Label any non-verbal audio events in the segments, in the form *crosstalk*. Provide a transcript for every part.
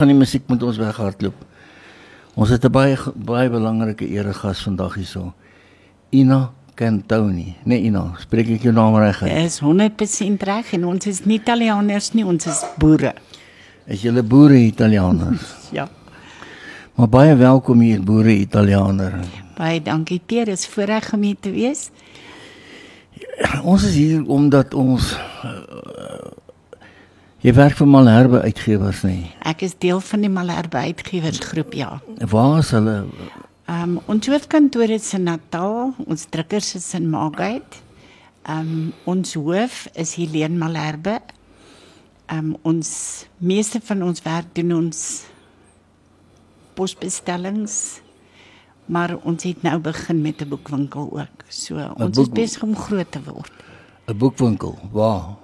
Van die musiek moet ons weghardloop. Ons het 'n baie baie belangrike eregas vandag hierso. Ina Cantoni. Nee Ina, spreek ek jou naam reg? Dit is 100% reg en ons is nie Italianers nie, ons is boere. Is julle boere Italianers? *laughs* ja. Maar baie welkom hier boere Italianer. Baie dankie Pierre, dis voorreg om hier te wees. Ons is hier omdat ons uh, Jy werk vir Malherbe Uitgewers nie. Ek is deel van die Malherbe Uitgewersgroep, ja. Waar is hulle? Ehm um, ons hoofkantoor is in Natal, ons drukkers is in Margate. Ehm um, ons hoof is Helene Malherbe. Ehm um, ons meeste van ons werk doen ons posbestellings. Maar ons het nou begin met 'n boekwinkel ook. So ons boek, is besig om groot te word. 'n Boekwinkel. Waar?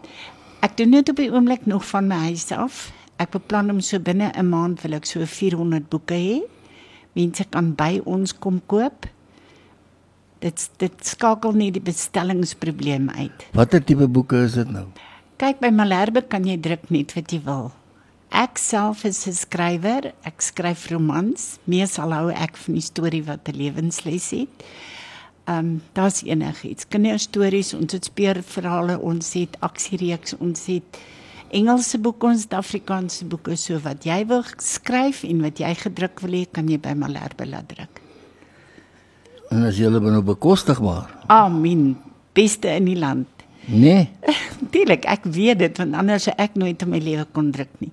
Ek doen dit op die oomblik nog van my huis af. Ek beplan om so binne 'n maand wil ek so 400 boeke hê. Mense kan by ons kom koop. Dit dit skakel nie die bestellingsprobleem uit. Watter tipe boeke is dit nou? Kyk by Malherbe kan jy druk net wat jy wil. Ek self is 'n skrywer. Ek skryf romans. Meesal hou ek van die storie wat 'n lewensles het. Ehm um, daar's enigiets. Kinderstories, ons het speurverhale, ons het aksiereeks, ons het Engelse boeke, ons het Afrikaanse boeke, so wat jy wil skryf en wat jy gedruk wil hê, kan jy by Malherbe laat druk. En as jy hulle nou bekostigbaar. Amen. Beste in die land. Nee. *laughs* Natuurlik, ek weet dit want anders sou ek nooit in my lewe kon druk nie.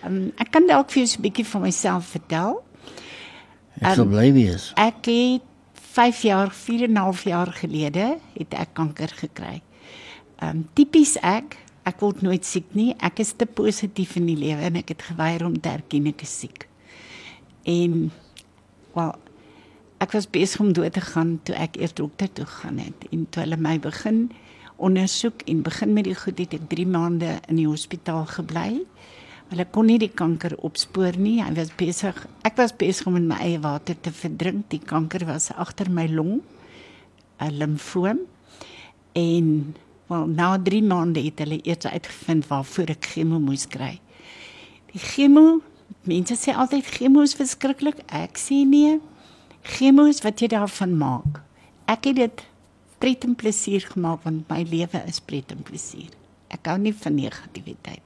Ehm um, ek kan dalk vir jou so 'n bietjie van myself vertel. Ek sou bly wees. Ek het 5 jaar, 4 en 'n half jaar gelede het ek kanker gekry. Ehm um, tipies ek, ek word nooit siek nie. Ek is te positief in die lewe en ek het geweier om te erken ek is siek. En wel ek was besig om dood te gaan toe ek eers dokter toe gaan het en toe hulle my begin ondersoek en begin met die goed het ek 3 maande in die hospitaal gebly. Hulle kon nie die kanker opspoor nie. Hy was besig. Ek was besig om my eie water te verdrink. Die kanker was agter my long, 'n limfoom. En wel na 3 maande het hulle eers uitgevind waarvoor ek chemo moes kry. Die chemo, mense sê altyd chemo is verskriklik. Ek sê nee. Chemo is wat jy daarvan maak. Ek het dit pret en plesier gemaak want my lewe is pret en plesier. Ek hou nie van negativiteit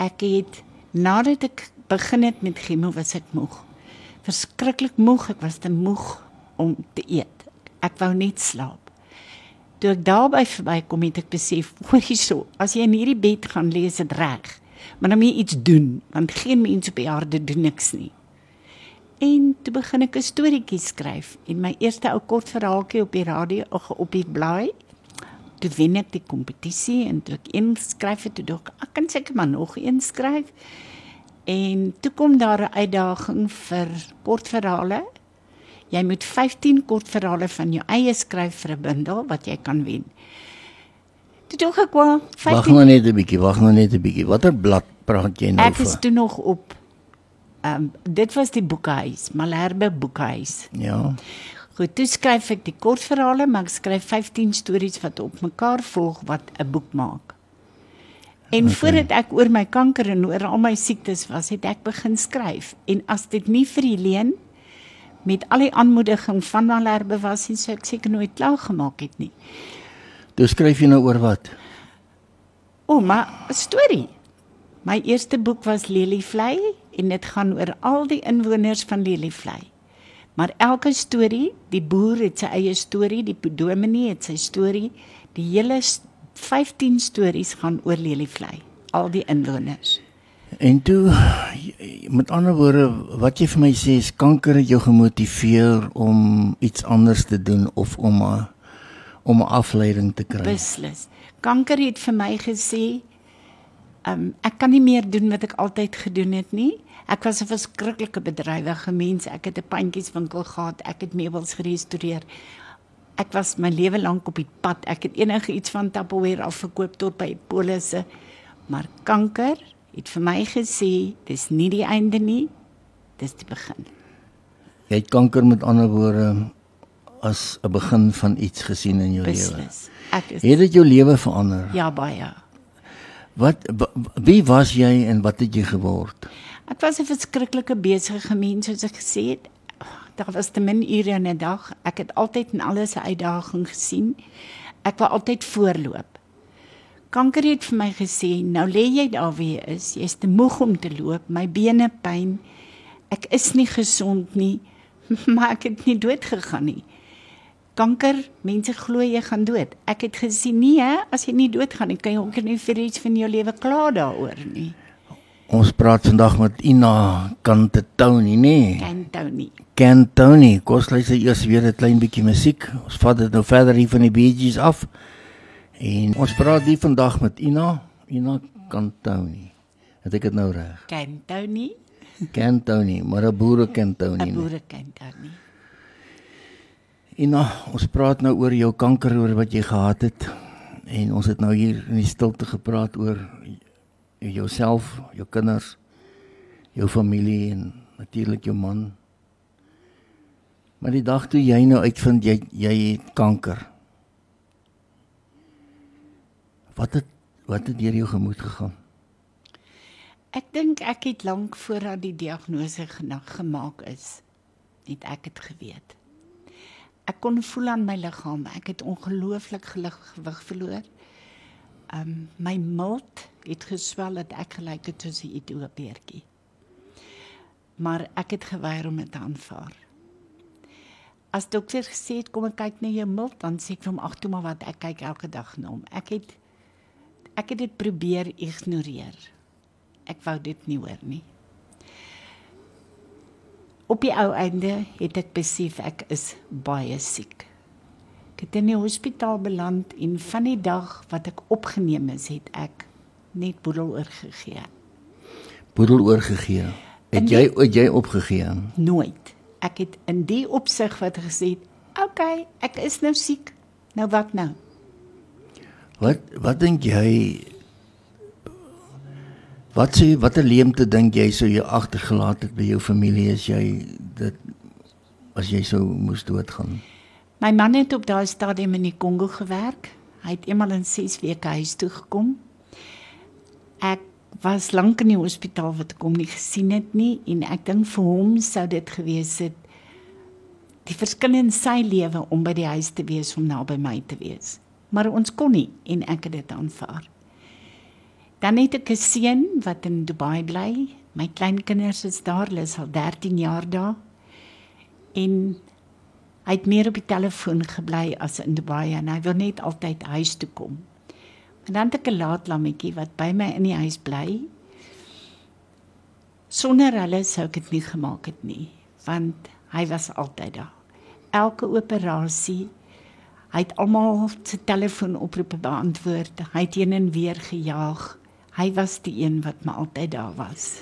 ek het nadat ek begin het met chemo was ek moeg. Verskriklik moeg, ek was te moeg om te eet. Ek wou net slaap. Toe ek daarby verbykom het ek besef, *laughs* hoorie so, as jy in hierdie bed gaan lê is dit reg. Maar dan moet jy iets doen, want geen mens op die aarde doen niks nie. En toe begin ek 'n storieetjie skryf en my eerste ou kort verhaaltjie op die radio op die blaai toe wen ek die kompetisie en toe ek inskryf het toe dink ek kan seker maar nog een skryf. En toe kom daar 'n uitdaging vir kortverhale. Jy moet 15 kortverhale van jou eie skryf vir 'n bundel wat jy kan wen. Toe dink ek wel 15 Wag nou net 'n bietjie, wag nou net 'n bietjie. Watter blad praat jy nou van? Ek is toe nog op ehm um, dit was die boekhuis, Malherbe boekhuis. Ja. Goed, toe skryf ek die kortverhale, maar ek skryf 15 stories wat op mekaar volg wat 'n boek maak. En okay. voordat ek oor my kanker en oor al my siektes was, het ek begin skryf. En as dit nie vir Helene met al die aanmoediging van Malherbe was nie, sou ek seker nooit klaar gemaak het nie. Toe skryf jy nou oor wat? O, maar 'n storie. My eerste boek was Lelievlei en dit gaan oor al die inwoners van Lelievlei. Maar elke storie, die boer het sy eie storie, die dominee het sy storie. Die hele 15 stories gaan oor Lelievlei, al die inwoners. En toe met ander woorde, wat jy vir my sê is kanker het jou gemotiveer om iets anders te doen of om 'n om 'n afleiding te kry. Beslis. Kanker het vir my gesê, um, ek kan nie meer doen wat ek altyd gedoen het nie. Ek was 'n verskriklike bedrywige mens. Ek het 'n pandjieswinkel gehad. Ek het meubels gerestoreer. Ek was my lewe lank op die pad. Ek het enige iets van Tupperware afgekoop tot by polisse. Maar kanker het vir my gesê, dis nie die einde nie. Dis die begin. Jy het kanker met ander woorde as 'n begin van iets gesien in jou lewe. Ek is Het dit jou lewe verander? Ja, baie. Wat wie was jy en wat het jy geword? Ek was 'n verskriklike besige mens soos ek gesê het. Daar was te min ure in 'n dag. Ek het altyd in alles 'n uitdaging gesien. Ek wou altyd voorloop. Kanker het vir my gesê, "Nou lê jy daar jy is. Jy's te moeg om te loop. My bene pyn. Ek is nie gesond nie, *laughs* maar ek het nie dood gegaan nie." Kanker, mense glo jy gaan dood. Ek het gesien nee, as jy nie dood gaan nie, kan jy ook nie vir iets van jou lewe kla daaroor nie. Ons praat vandag met Ina Cantoni, nê? Cantoni. Cantoni, kos lei sy eers weer 'n klein bietjie musiek. Ons vat dit nou verder hier van die Bee Gees af. En ons praat hier vandag met Ina, Ina Cantoni. Het ek dit nou reg? Cantoni. Cantoni, maar 'n boere Cantoni. *laughs* 'n Boere Cantoni. Ina, ons praat nou oor jou kanker oor wat jy gehad het. En ons het nou hier in die stilte gepraat oor jouself, jou kinders, jou familie en natuurlik jou man. Maar die dag toe jy nou uitvind jy jy het kanker. Wat het wat het deur jou gemoed gegaan? Ek dink ek het lank voordat die diagnose gemaak is, het ek dit geweet. Ek kon voel aan my liggaam, ek het ongelooflik gewig verloor. Um my milt het geswel dat ek gelyk het soos 'n idiootjie. Maar ek het geweier om dit te aanvaar. As dokter gesê het kom ek kyk na jou milt, dan sê ek vir hom ag toe maar wat ek kyk elke dag na hom. Ek het ek het dit probeer ignoreer. Ek wou dit nie hoor nie. Op die ou einde het ek besef ek is baie siek. Ek het in die hospitaal beland en van die dag wat ek opgeneem is, het ek net boedel oorgegee. Boedel oorgegee. Het die, jy het jy opgegee? Nooit. Ek het in die opsig wat gesê het, "Oké, okay, ek is nou siek. Nou wat nou?" Wat wat dink jy Wat sê watter leemte dink jy sou jy agtergelaat het by jou familie as jy dit as jy sou moes doodgaan? My man het op daai stadium in die Kongo gewerk. Hy het eenmal in 6 weke huis toe gekom. Ek was lank in die hospitaal wat ek hom nie gesien het nie en ek dink vir hom sou dit gewees het die verskil in sy lewe om by die huis te wees om naby my te wees. Maar ons kon nie en ek het dit aanvaar. Dan het ek 'n seun wat in Dubai bly. My kleinkinders is daar, hulle is al 13 jaar daar. En hy het meer op die telefoon gebly as in Dubai en hy wil net altyd huis toe kom. En dan het ek 'n laat lammetjie wat by my in die huis bly. Sonder hulle sou ek dit nie gemaak het nie, want hy was altyd daar. Elke operasie Hy het almal se telefoonoproepe beantwoord. Hy het heen en weer gejaag hy was die een wat my altyd daar was.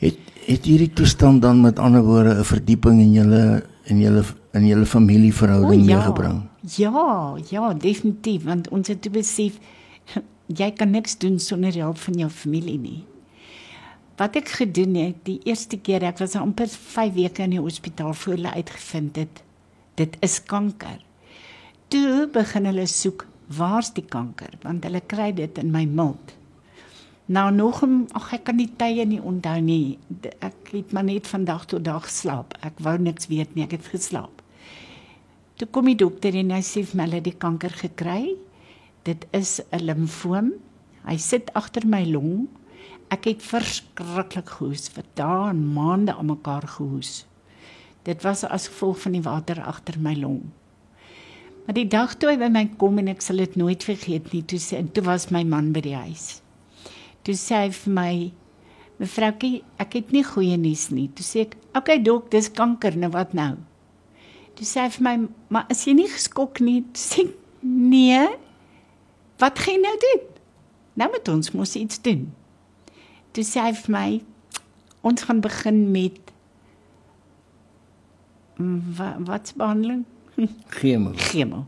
Het het hierdie toestand dan met ander woorde 'n verdieping in julle in julle in julle familieverhouding ja, meegebring? Ja, ja, definitief want ons het besef *laughs* jy kan niks doen sonder hulp van jou familie nie. Wat ek gedoen het, die eerste keer ek was amper 5 weke in die hospitaal voor hulle uitgevind het dit is kanker. Toe begin hulle soek waar's die kanker want hulle kry dit in my mond. Nou nog ag ek kan die tye nie onthou nie. Ek het maar net van dag tot dag slaap. Ek wou niks weet nie, ek het geslaap. Toe kom die dokter en hy sê vir my hulle het die kanker gekry. Dit is 'n limfoom. Hy sit agter my long. Ek het verskriklik gehoes vir dae en maande aan mekaar gehoes. Dit was as gevolg van die water agter my long. Maar die dag toe hy by my kom en ek sal dit nooit vergeet nie, toe sê toe was my man by die huis. Toe sê hy vir my: "Mevroukie, ek het nie goeie nuus nie." Toe sê ek: "Oké okay, dok, dis kanker, nou wat nou?" Toe sê hy vir my: "Maar as jy nie geskok nie, sê nee. Wat gaan jy nou doen? Nou moet ons mos iets doen." Toe sê hy vir my: "Ons gaan begin met wat wat's behandeling? *laughs* Chemo. Chemo.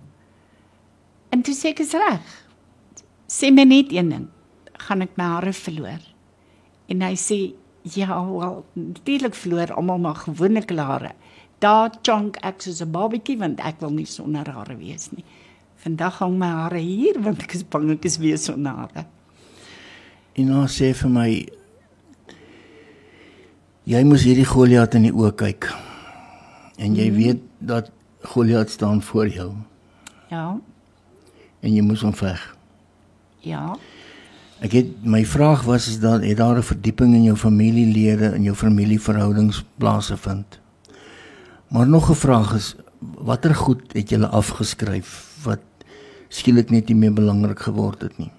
En toe sê ek: "Is reg. Sê my net een ding." gaan ek my hare verloor. En hy sê ja, wel, natuurlik verloor almal maar gewone hare. Daar chonk ek soos 'n babatjie want ek wil nie sonder hare wees nie. Vandag hang my hare hier want ek is bang ek is weer sonder hare. En nou sê vir my Jy moes hierdie Goliat in die oë kyk. En jy mm. weet dat Goliat staan voor jou. Ja. En jy moes hom veg. Ja. Ek het my vraag was is dat het daar 'n verdieping in jou familielede en jou familieverhoudings plaasgevind? Maar nog 'n vraag is watter goed het jy afgeskryf wat skielik net nie meer belangrik geword het nie?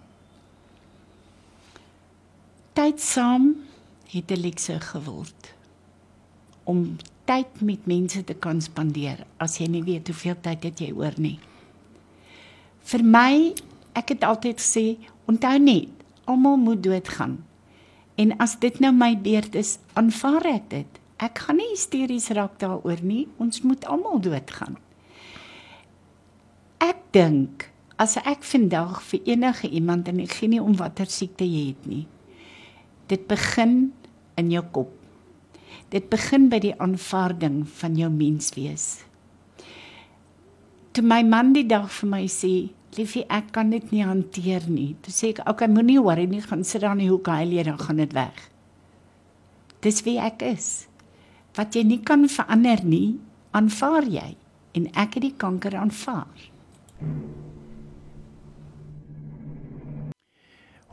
Tyd saam het 'n lekse geword om tyd met mense te kan spandeer as jy nie weet hoeveel tyd het jy oor nie. Vir my, ek het altyd gesê, onthou net, almal moet doodgaan. En as dit nou my beurt is, aanvaar ek dit. Ek gaan nie hysteries raak daaroor nie. Ons moet almal doodgaan. Ek dink as ek vandag vir enige iemand en ek gee nie om watter siekte jy het nie. Dit begin in jou kop. Dit begin by die aanvaarding van jou menswees. Toe my man die dag vir my sê, "Liefie, ek kan dit nie hanteer nie." Toe sê ek, "Oké, okay, moenie worry nie, gaan sit daar in die hoek huil jy dan gaan dit weg." Dis wie ek is. Wat jy nie kan verander nie, aanvaar jy en ek het die kanker aanvaar.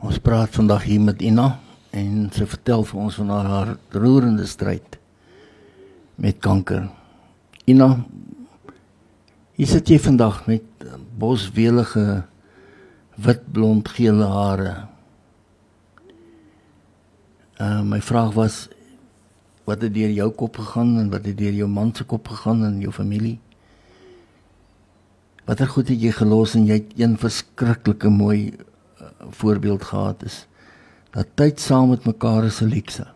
Ons praat vandag hier met Ina en sy vertel vir ons van haar roerende stryd met kanker. Ina, hier sit jy vandag met boswelige wit blond gele hare. Uh my vraag was wat het deur jou kop gegaan en wat het deur jou man se kop gegaan en jou familie? Watter goed het jy gelos en jy het een verskriklike mooi uh, voorbeeld gehad is dat tyd saam met mekaar is 'n lekse.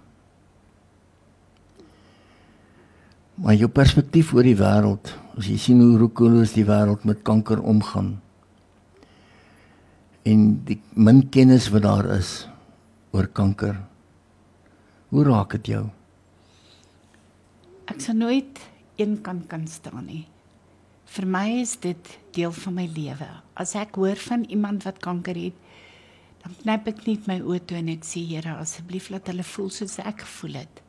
Maar jou perspektief oor die wêreld, as jy sien hoe roekeloos die wêreld met kanker omgaan en die min kennis wat daar is oor kanker. Hoe raak dit jou? Ek sou nooit een kant kan staan nie. Vir my is dit deel van my lewe. As ek hoor van iemand wat kanker het, dan knip ek net my oë toe en ek sê Here asseblief laat hulle voel soos ek gevoel het.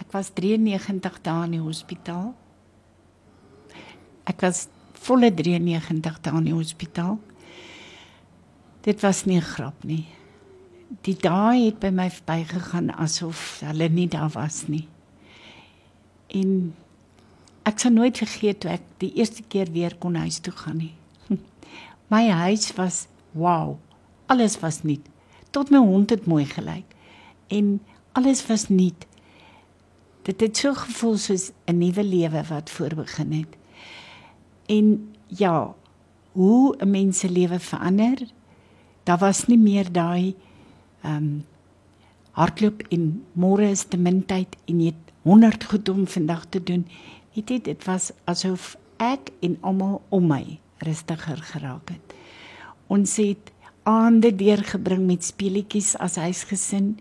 Ek was 93 dae in die hospitaal. Ek was volle 93 dae in die hospitaal. Dit was nie 'n grap nie. Die dae het by my verbygegaan asof hulle nie daar was nie. En ek sal nooit vergeet toe ek die eerste keer weer kon huis toe gaan nie. *laughs* My huis was wow alles was nuut. Tot my hond het mooi gelyk en alles was nuut. Dit het so gevoel soos 'n nuwe lewe wat voorbegin het. En ja, hoe 'n mens se lewe verander. Daar was nie meer daai ehm um, hardloop en môre is te min tyd en jy het 100 goed om vandag te doen. Weet jy, dit was asof ek en almal om my rustiger geraak het. Ons het aande deurgebring met speletjies as huisgesin.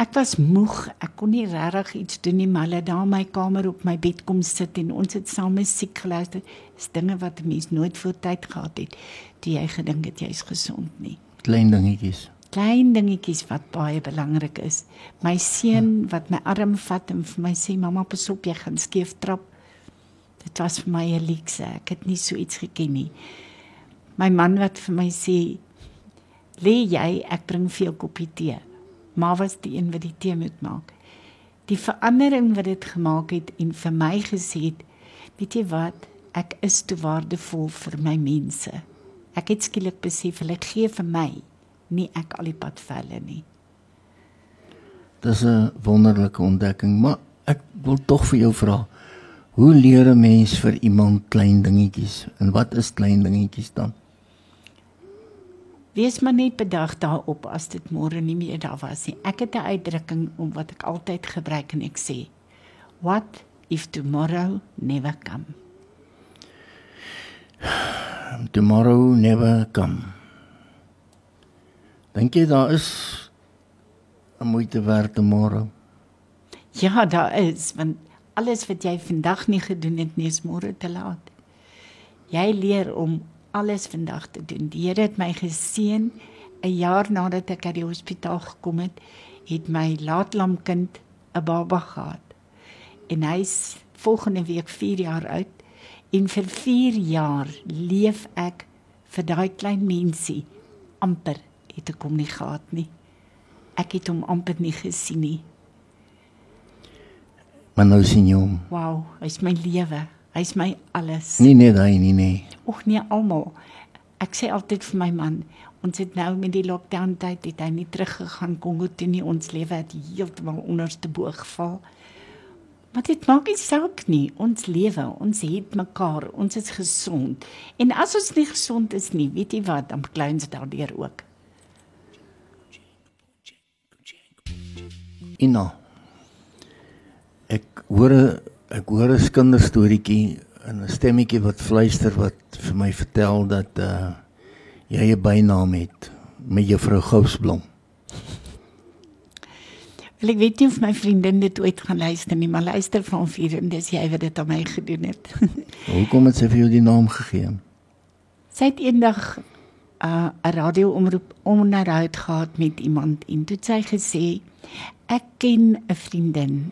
Ek was moeg, ek kon nie regtig iets doen nie, maar hulle daar in my kamer op my bed kom sit en ons het saam musiek geluister. Dis dinge wat 'n mens nooit voor tyd gehad het, die jy gedink het jy's gesond nie. Klein dingetjies. Klein dingetjies wat baie belangrik is. My seun wat my arm vat en vir my sê mamma pas op jy gaan skeef trap. Dit was vir my 'n luukse. Ek het nie so iets geken nie. My man wat vir my sê lê jy, ek bring vir jou koppie tee. Maar was die een wat die tee moet maak. Die verandering wat dit gemaak het en vir my gesê het, weet jy wat, ek is te waardevol vir my mense. Ek het skielik besef hulle gee vir my, nie ek al die pad vir hulle nie. Dis 'n wonderlike ontdekking, maar ek wil tog vir jou vra, hoe leer 'n mens vir iemand klein dingetjies en wat is klein dingetjies dan? Wees maar net bedag daarop as dit môre nie meer daar was nie. Ek het 'n uitdrukking om wat ek altyd gebruik en ek sê, what if tomorrow never come? Tomorrow never come. Dink jy daar is 'n moeite werd môre? Ja, daar is, want alles wat jy vandag nie gedoen het nie, is môre te laat. Jy leer om alles vandag te doen. Die Here het my geseën 'n jaar nadat ek uit die hospitaal gekom het, het my laatlamkind 'n baba gehad. En hy's volgende week 4 jaar oud en vir 4 jaar leef ek vir daai klein mensie amper het ek hom nie gehad nie. Ek het hom amper nie gesien nie. Maar nou sien jy hom. Wow, hy's my lewe. Hy's my alles. Nie net hy nie, nee. Och nee, almal. Ek sê altyd vir my man, ons het nou met die lockdown tyd het hy nie teruggegaan Kongo toe nie. Ons lewe het heeltemal onderste bo geval. Maar dit maak nie saak nie. Ons lewe, ons het mekaar, ons is gesond. En as ons nie gesond is nie, weet jy wat, dan klein dit daardeur ook. Ina. Ek hoor 'n ek hoor 'n kinderstorieetjie en 'n stemmetjie wat fluister wat vir my vertel dat uh jy 'n bynaam het met juffrou Gousblom. Wel ek weet nie of my vriendin dit ooit gaan luister nie, maar luister van vir en dis jy wat dit aan my gedoen het. *laughs* Hoekom het sy vir jou die naam gegee? sy het eendag uh, 'n radio-omroep onderhoud gehad met iemand en toe het sy gesê ek ken 'n vriendin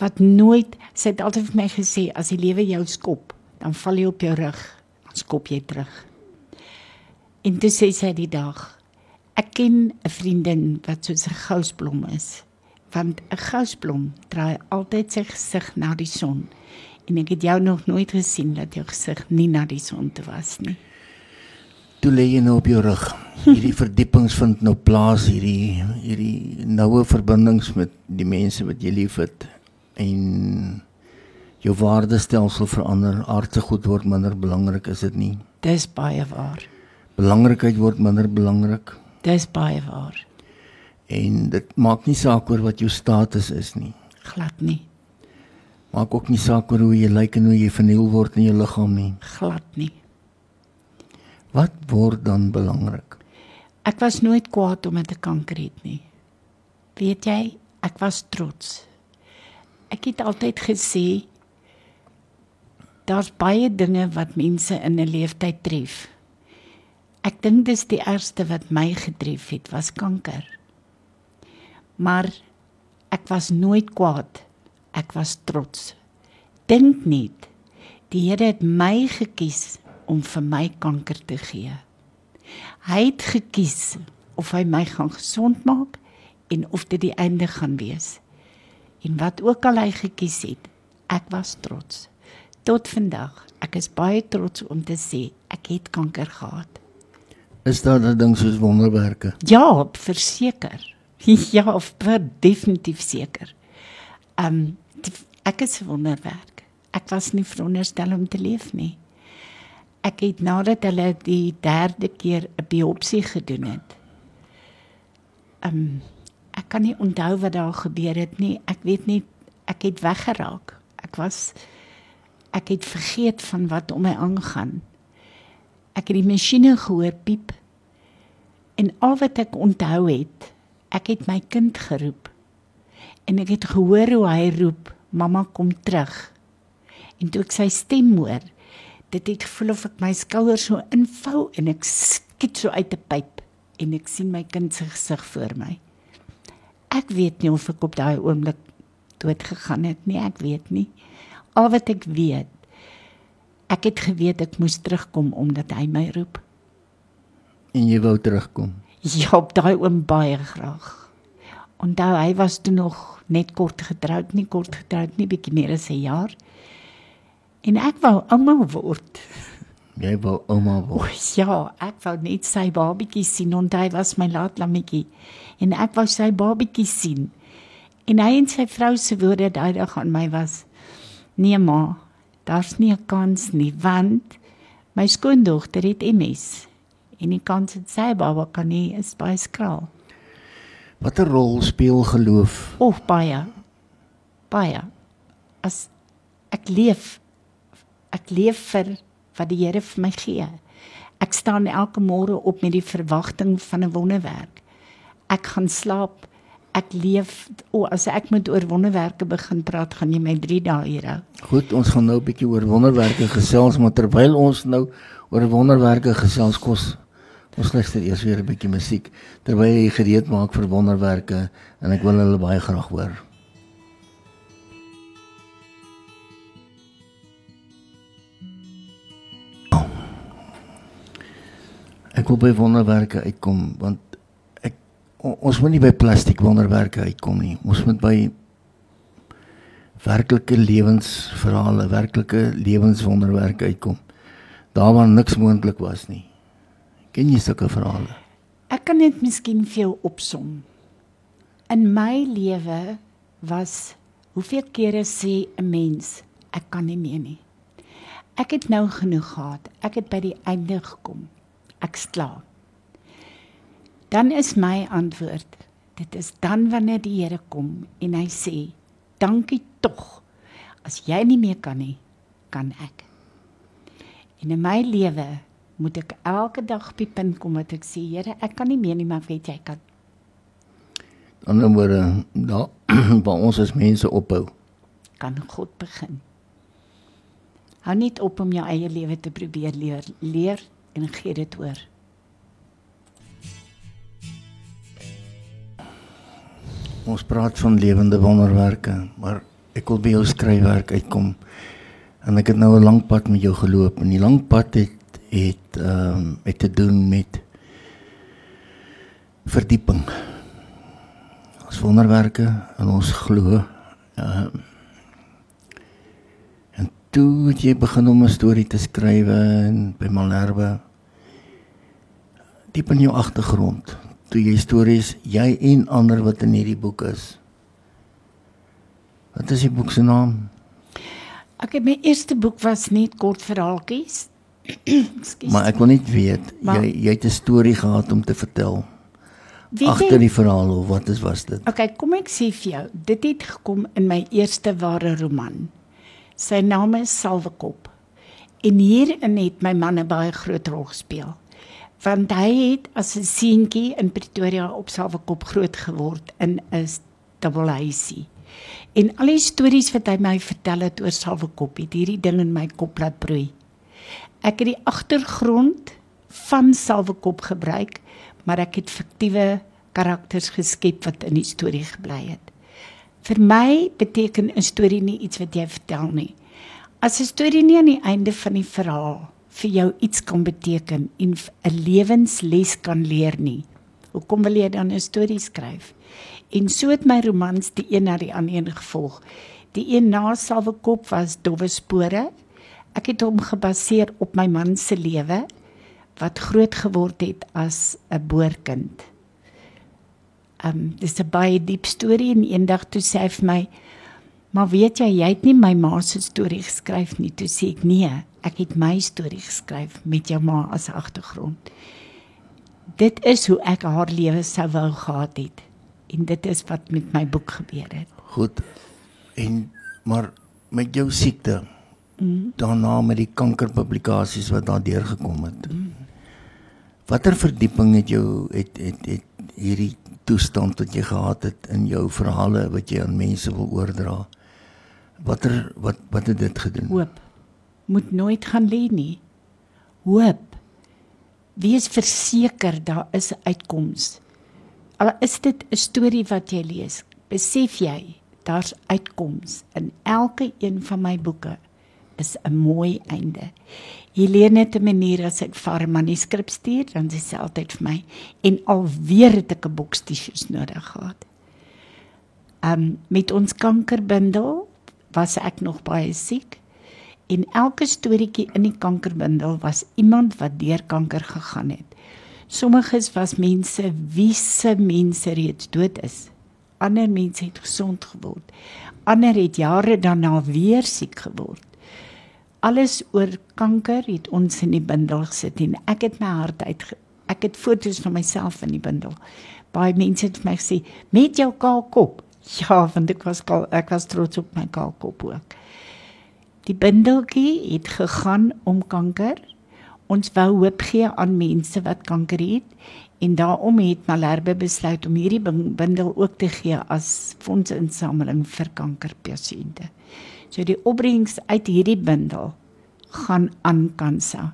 wat nooit sy het altyd vir my gesê as die lewe jou skop, dan val jy op jou rug, dan skop jy terug. En toe sê sy die dag ek ken 'n vriendin wat soos 'n gousblom is want 'n gousblom draai altyd sy gesig na die son en ek het jou nog nooit gesien dat jou gesig nie na die son toe was nie. Toe lê jy nou op jou rug. Hierdie verdiepings vind nou plaas hierdie hierdie noue verbindings met die mense wat jy liefhet en jou waardestelsel verander. Aardse goed word minder belangrik, is dit nie? Dis baie waar. Belangrikheid word minder belangrik Dis baie waar. en dit maak nie saak oor wat jou status is nie. Glad nie. Maak ook nie saak oor hoe jy lyk en hoe jy verniel word in jou liggaam nie. Glad nie. Wat word dan belangrik? Ek was nooit kwaad omdat ek kanker het nie. Weet jy, ek was trots. Ek het altyd gesê daar's baie dinge wat mense in 'n leeftyd tref. Ek dink dis die ergste wat my getref het was kanker. Maar ek was nooit kwaad. Ek was trots. Dink net, die Here het my gekies om vir my kanker te gee. Hy het gekies of hy my gaan gesond maak en of dit die einde gaan wees. En wat ook al hy gekies het, ek was trots. Tot vandag, ek is baie trots om te sê ek het kanker gehad. Is daar 'n ding soos wonderwerke? Ja, verseker. *laughs* Ja, vir definitief seker. Ehm um, ek is 'n wonderwerk. Ek was nie veronderstel om te leef nie. Ek het nadat hulle die derde keer 'n biopsie gedoen het. Ehm um, ek kan nie onthou wat daar gebeur het nie. Ek weet net ek het weggeraak. Ek was ek het vergeet van wat om my aangaan. Ek het die masjiene gehoor piep. En al wat ek onthou het, ek het my kind geroep. En ek het gehoor hoe hy roep, "Mamma, kom terug." En toe ek sy stem hoor, dit het gevoel of ek my skouers so invou en ek skiet so uit 'n pyp en ek sien my kind se gesig voor my. Ek weet nie of ek op daai oomblik dood gegaan het nie, ek weet nie. Al wat ek weet, ek het geweet ek moes terugkom omdat hy my roep. En jy wou terugkom. Ja, op daai oom baie graag. Onthou hy was toe nog net kort getroud, nie kort getroud nie, bietjie meer as 'n jaar. En ek wou ouma word. Jy wou ouma O word. ja, ek wou net sy babatjie sien, want hy was my laatlammetjie. En ek wou sy babatjie sien. En hy en sy vrou se woorde daai dag aan my was: "Nee ma, daar's nie 'n kans nie, want my skoondogter het MS en die kans dat sy baba kan nie is baie skraal." Watter rol speel geloof? O, baie. Baie. As ek leef ek leef vir wat die Here vir my gee. Ek staan elke môre op met die verwagting van 'n wonderwerk. Ek gaan slaap. Ek leef o, as ek moet oor wonderwerke begin praat, gaan jy my 3 dae hier hou. Goed, ons gaan nou 'n bietjie oor wonderwerke gesels, maar terwyl ons nou oor wonderwerke gesels kos ons luister eers weer 'n bietjie musiek terwyl jy gereed maak vir wonderwerke en ek wil hulle baie graag hoor. Wil by wonderwerke uitkom want ek o- ons moet nie by plastiek wonderwerke uitkom nie. Ons moet by werklike lewensverhale, werklike lewenswonderwerke uitkom. Daar waar niks moontlik was nie. Ken jy sulke verhale? Ek kan dit miskien vir jou opsom. In my lewe was hoeveel kere sê 'n mens ek kan nie meer nie. Ek het nou genoeg gehad. Ek het by die einde gekom. Ek's klaar. Dan is my antwoord, dit is dan wanneer die Here kom en hy sê, "Dankie tog. As jy nie meer kan nie, kan ek." En in my lewe moet ek elke dag die punt kom wat ek sê, Here, ek kan nie meer nie, maar weet jy kan. Ander woorde, daar *clears throat* waar ons as mense ophou. Kan God begin. Hou net op om jou eie lewe te probeer leer, leer en gee dit oor. Ons praat van lewende wonderwerke, maar ek wil by jou skryfwerk uitkom. En ek het nou 'n lang pad met jou geloop en die lang pad het het ehm um, het te doen met verdieping. Ons wonderwerke en ons glo ehm um, toe het jy begin om 'n storie te skryf en by Malherbe diep in jou agtergrond toe jy stories jy en ander wat in hierdie boek is. Wat is die boek se naam? Ek het my eerste boek was net kort verhaaltjies. *clears throat* Maar ek wil net weet, Maar- jy jy het 'n storie gehad om te vertel agter die verhaal of wat is was dit? Okay, kom ek sê vir jou, dit het gekom in my eerste ware roman. Sy naam is Salwekop. En hierin het my man 'n baie groot rol gespeel. Want hy het as 'n seentjie in Pretoria op Salwekop groot geword in 'n dubbelhuisie. En al die stories wat hy my vertel het oor Salwekop, het hierdie ding in my kop laat broei. Ek het die agtergrond van Salwekop gebruik, maar ek het fiktiewe karakters geskep wat in die storie gebly het. Vir my beteken 'n storie nie iets wat jy vertel nie. As 'n storie nie aan die einde van die verhaal vir jou iets kan beteken en 'n lewensles kan leer nie, hoekom wil jy dan 'n storie skryf? En so het my romans die een na die ander gevolg. Die een na Salwekop was Dowwe Spore. Ek het hom gebaseer op my man se lewe wat groot geword het as 'n boerkind. Um dis 'n baie diep storie en eendag toe sê hy vir my: "Maar weet jy, jy het nie my ma se storie geskryf nie." Toe sê ek: "Nee, ek het my storie geskryf met jou ma as agtergrond." Dit is hoe ek haar lewe sou wou gehad het. En dit is wat met my boek gebeur het. Goed. En maar met jou siekte mm. daarna met die kankerpublikasies wat daar deurgekom het. Mm. Watter verdieping het jou het het het hierdie toestand wat jy gehad het in jou verhale wat jy aan mense wil oordra? Watter wat wat het dit gedoen? Hoop moet nooit gaan lê nie. Hoop. Wees verseker daar is 'n uitkoms. Al is dit 'n storie wat jy lees, besef jy daar's uitkoms in elke een van my boeke is 'n mooi einde. Helene het 'n manier as ek vir 'n manuskrip stuur, dan sê sy altyd vir my en alweer het ek 'n boks tissues nodig gehad. Um met ons kankerbindel was ek nog baie siek en elke storieetjie in die kankerbindel was iemand wat deur kanker gegaan het. Sommiges was mense wie se mense reeds dood is. Ander mense het gesond geword. Ander het jare daarna weer siek geword. Alles oor kanker het ons in die bindel gesit en ek het my hart uit ek het foto's van myself in die bindel. Baie mense het vir my gesê met jou kaal kop. *laughs* Ja, want ek was kaal, ek was trots op my kaal kop ook. Die bindeltjie het gegaan om kanker. Ons wou hoop gee aan mense wat kanker het en daarom het Malherbe besluit om hierdie bindel ook te gee as fondsinsameling vir kankerpasiënte. So die opbrengs uit hierdie bindel gaan aan Kansa.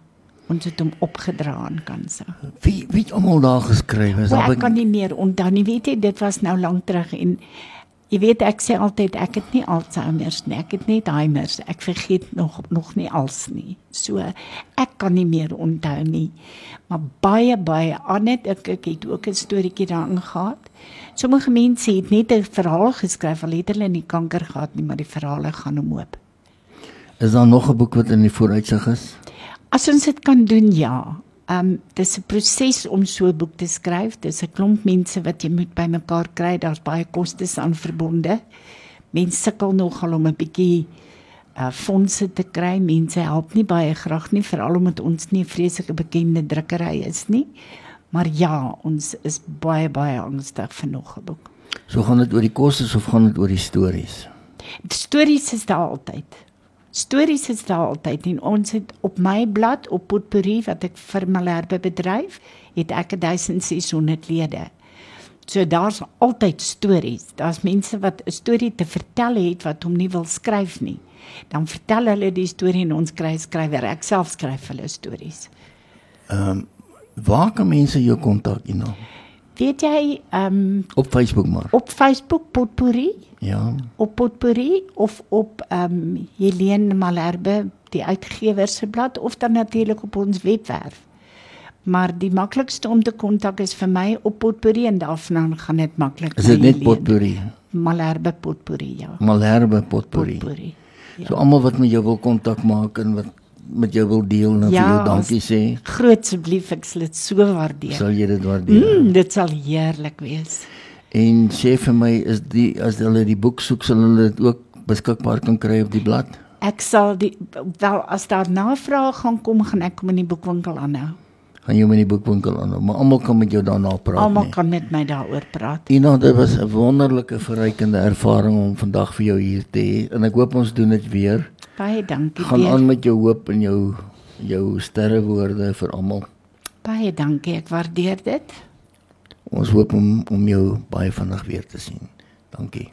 Ons het hom opgedra aan Kansa. Wie wie het almal daar geskryf? Is daar ek kan nie meer onthou nie, weet jy, dit was nou lank terug en Jy weet ek sê altyd ek het nie Alzheimer nie, ek het net Alzheimer. Ek vergeet nog nog nie als nie. So ek kan nie meer onthou nie. Maar baie baie Anet ek, ek het ook 'n storieetjie daarin gehad. Sommige mense het net 'n verhaal geskryf al het hulle nie kanker gehad nie, maar die verhale gaan hom oop. Is daar nog 'n boek wat in die vooruitsig is? As ons dit kan doen, ja. Ehm um, dis 'n proses om so 'n boek te skryf. Dis 'n klomp mense wat jy moet bymekaar kry. Daar's baie kostes aan verbonde. Mense sukkel nogal om 'n bietjie uh fondse te kry. Mense help nie baie graag nie, veral omdat ons nie 'n vreeslike bekende drukkery is nie. Maar ja, ons is baie baie angstig vir nog 'n boek. So gaan dit oor die kostes of gaan dit oor die stories? Die stories is daar altyd. Stories is daar altyd en ons het op my blad op Potpourri wat ek vir Malherbe bedryf, het ek 1600 lede. So daar's altyd stories. Daar's mense wat 'n storie te vertel het wat hom nie wil skryf nie. Dan vertel hulle die storie en ons kry skrywer. Ek self skryf hulle stories. Ehm um, waar kan mense jou kontak, Ina? Weet jy, ehm um, op Facebook maar. Op Facebook Potpourri? Ja. Op Potpourri of op ehm um, Helene Malherbe, die uitgewer se blad of dan natuurlik op ons webwerf. Maar die maklikste om te kontak is vir my op Potpourri en daarvan gaan dit maklik. Is dit net Potpourri? Malherbe Potpourri, ja. Malherbe Potpourri. Potpourri. Ja. So almal wat met jou wil kontak maak en wat met jou wil deel en ja, vir jou dankie sê. Groot asseblief, ek sal dit so waardeer. Sal jy dit waardeer? Mm, dit sal heerlik wees. En sê vir my is die as hulle die boek soek sal hulle dit ook beskikbaar kan kry op die blad? Ek sal die wel as daar navrae gaan kom gaan ek kom in die boekwinkel aanhou. Gaan jy met die boekwinkel aanhou, maar almal kan met jou daarna praat. Almal kan met my daaroor praat. Ina, dit was 'n wonderlike verrykende ervaring om vandag vir jou hier te hê en ek hoop ons doen dit weer. Baie dankie. Gaan aan met jou hoop en jou jou sterrewoorde vir almal. Baie dankie, ek waardeer dit. Ons hoop om om jou baie vinnig weer te sien. Dankie.